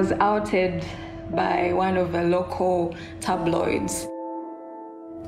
was outed by one of the local tabloids.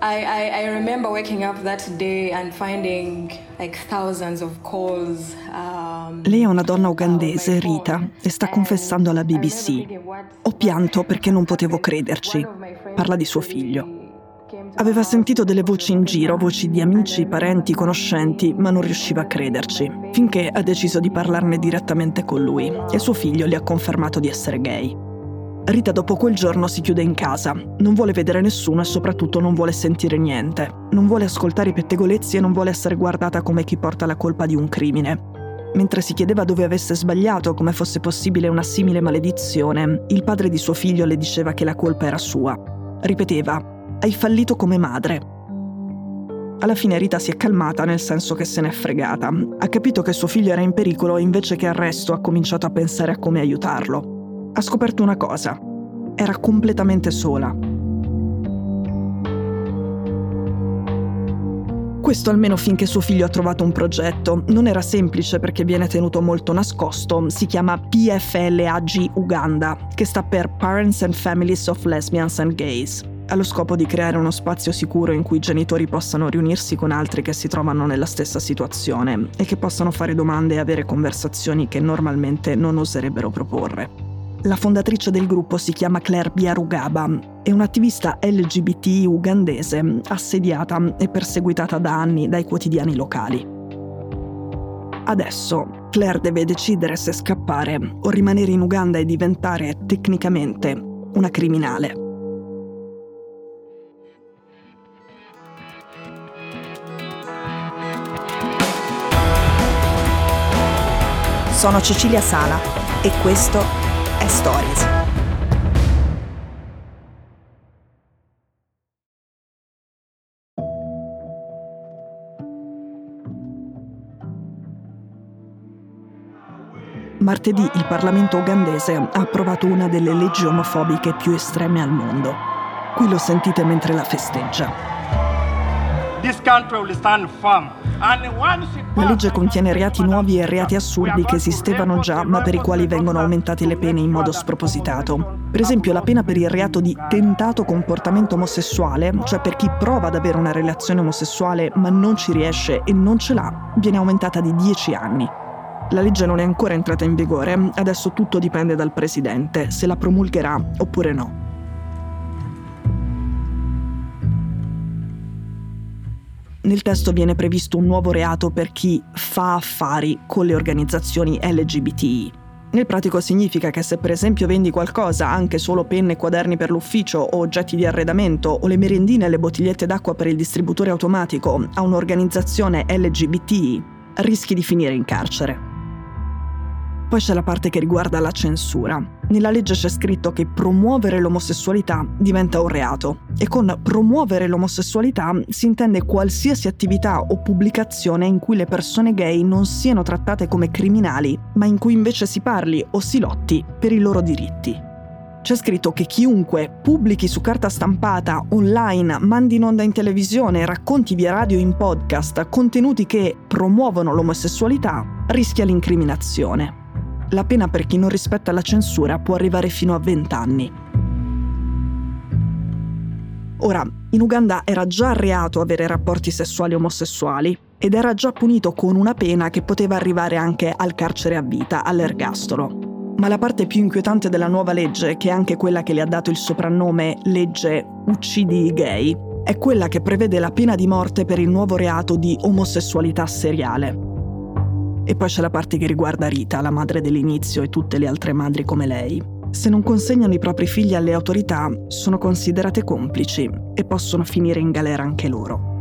I, I, I, remember waking up that day and finding like thousands of calls. Um, Lei è una donna ugandese, Rita, e sta confessando alla BBC. Ho pianto perché non potevo crederci. Parla di suo figlio. Aveva sentito delle voci in giro, voci di amici, parenti, conoscenti, ma non riusciva a crederci, finché ha deciso di parlarne direttamente con lui e suo figlio le ha confermato di essere gay. Rita dopo quel giorno si chiude in casa, non vuole vedere nessuno e soprattutto non vuole sentire niente, non vuole ascoltare i pettegolezzi e non vuole essere guardata come chi porta la colpa di un crimine. Mentre si chiedeva dove avesse sbagliato, come fosse possibile una simile maledizione, il padre di suo figlio le diceva che la colpa era sua. Ripeteva, hai fallito come madre. Alla fine Rita si è calmata nel senso che se n'è fregata. Ha capito che suo figlio era in pericolo e invece che al resto ha cominciato a pensare a come aiutarlo ha scoperto una cosa. Era completamente sola. Questo almeno finché suo figlio ha trovato un progetto. Non era semplice perché viene tenuto molto nascosto. Si chiama PFLAG Uganda, che sta per Parents and Families of Lesbians and Gays. Ha lo scopo di creare uno spazio sicuro in cui i genitori possano riunirsi con altri che si trovano nella stessa situazione e che possano fare domande e avere conversazioni che normalmente non oserebbero proporre. La fondatrice del gruppo si chiama Claire Biarugaba, è un'attivista LGBT ugandese assediata e perseguitata da anni dai quotidiani locali. Adesso Claire deve decidere se scappare o rimanere in Uganda e diventare tecnicamente una criminale. Sono Cecilia Sala e questo è Stories. Martedì il Parlamento ugandese ha approvato una delle leggi omofobiche più estreme al mondo. Qui lo sentite mentre la festeggia. La legge contiene reati nuovi e reati assurdi che esistevano già, ma per i quali vengono aumentate le pene in modo spropositato. Per esempio, la pena per il reato di tentato comportamento omosessuale, cioè per chi prova ad avere una relazione omosessuale ma non ci riesce e non ce l'ha, viene aumentata di 10 anni. La legge non è ancora entrata in vigore, adesso tutto dipende dal presidente, se la promulgherà oppure no. Nel testo viene previsto un nuovo reato per chi fa affari con le organizzazioni LGBTI. Nel pratico significa che se per esempio vendi qualcosa, anche solo penne e quaderni per l'ufficio o oggetti di arredamento o le merendine e le bottigliette d'acqua per il distributore automatico a un'organizzazione LGBTI, rischi di finire in carcere. Poi c'è la parte che riguarda la censura. Nella legge c'è scritto che promuovere l'omosessualità diventa un reato e con promuovere l'omosessualità si intende qualsiasi attività o pubblicazione in cui le persone gay non siano trattate come criminali, ma in cui invece si parli o si lotti per i loro diritti. C'è scritto che chiunque pubblichi su carta stampata, online, mandi in onda in televisione, racconti via radio in podcast contenuti che promuovono l'omosessualità rischia l'incriminazione la pena per chi non rispetta la censura può arrivare fino a 20 anni. Ora, in Uganda era già reato avere rapporti sessuali omosessuali ed era già punito con una pena che poteva arrivare anche al carcere a vita, all'ergastolo. Ma la parte più inquietante della nuova legge, che è anche quella che le ha dato il soprannome legge Uccidi i gay, è quella che prevede la pena di morte per il nuovo reato di omosessualità seriale. E poi c'è la parte che riguarda Rita, la madre dell'inizio e tutte le altre madri come lei. Se non consegnano i propri figli alle autorità, sono considerate complici e possono finire in galera anche loro.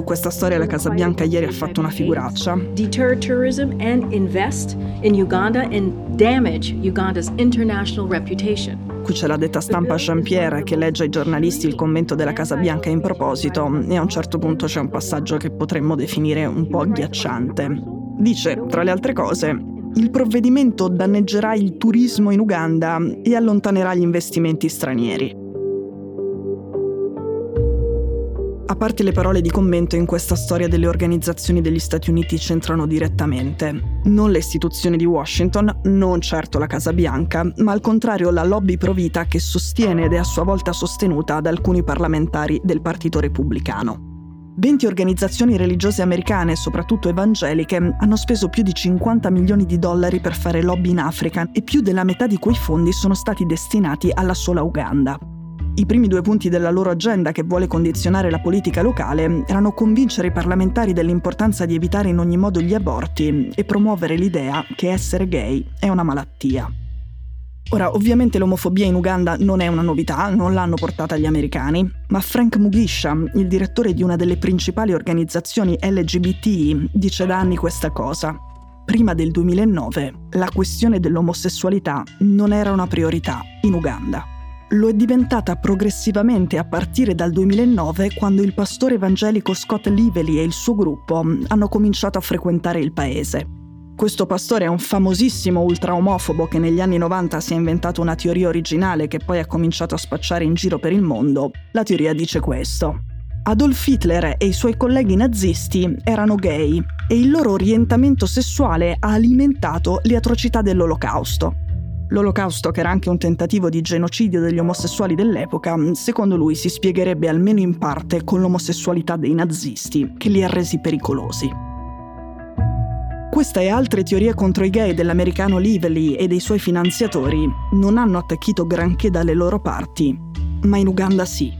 Su questa storia la Casa Bianca ieri ha fatto una figuraccia. Deter tourism and invest in Uganda and damage Uganda's international reputation. Qui c'è la detta stampa Jean-Pierre che legge ai giornalisti il commento della Casa Bianca in proposito e a un certo punto c'è un passaggio che potremmo definire un po' agghiacciante. Dice, tra le altre cose, il provvedimento danneggerà il turismo in Uganda e allontanerà gli investimenti stranieri. Parte le parole di commento in questa storia delle organizzazioni degli Stati Uniti c'entrano direttamente. Non le istituzioni di Washington, non certo la Casa Bianca, ma al contrario la lobby provita che sostiene ed è a sua volta sostenuta da alcuni parlamentari del Partito Repubblicano. 20 organizzazioni religiose americane, soprattutto evangeliche, hanno speso più di 50 milioni di dollari per fare lobby in Africa e più della metà di quei fondi sono stati destinati alla sola Uganda. I primi due punti della loro agenda che vuole condizionare la politica locale erano convincere i parlamentari dell'importanza di evitare in ogni modo gli aborti e promuovere l'idea che essere gay è una malattia. Ora, ovviamente l'omofobia in Uganda non è una novità, non l'hanno portata gli americani, ma Frank Mugisha, il direttore di una delle principali organizzazioni LGBT, dice da anni questa cosa. Prima del 2009 la questione dell'omosessualità non era una priorità in Uganda. Lo è diventata progressivamente a partire dal 2009 quando il pastore evangelico Scott Lively e il suo gruppo hanno cominciato a frequentare il paese. Questo pastore è un famosissimo ultraomofobo che negli anni 90 si è inventato una teoria originale che poi ha cominciato a spacciare in giro per il mondo. La teoria dice questo. Adolf Hitler e i suoi colleghi nazisti erano gay e il loro orientamento sessuale ha alimentato le atrocità dell'olocausto. L'olocausto, che era anche un tentativo di genocidio degli omosessuali dell'epoca, secondo lui si spiegherebbe almeno in parte con l'omosessualità dei nazisti, che li ha resi pericolosi. Questa e altre teorie contro i gay dell'americano Lively e dei suoi finanziatori non hanno attecchito granché dalle loro parti, ma in Uganda sì.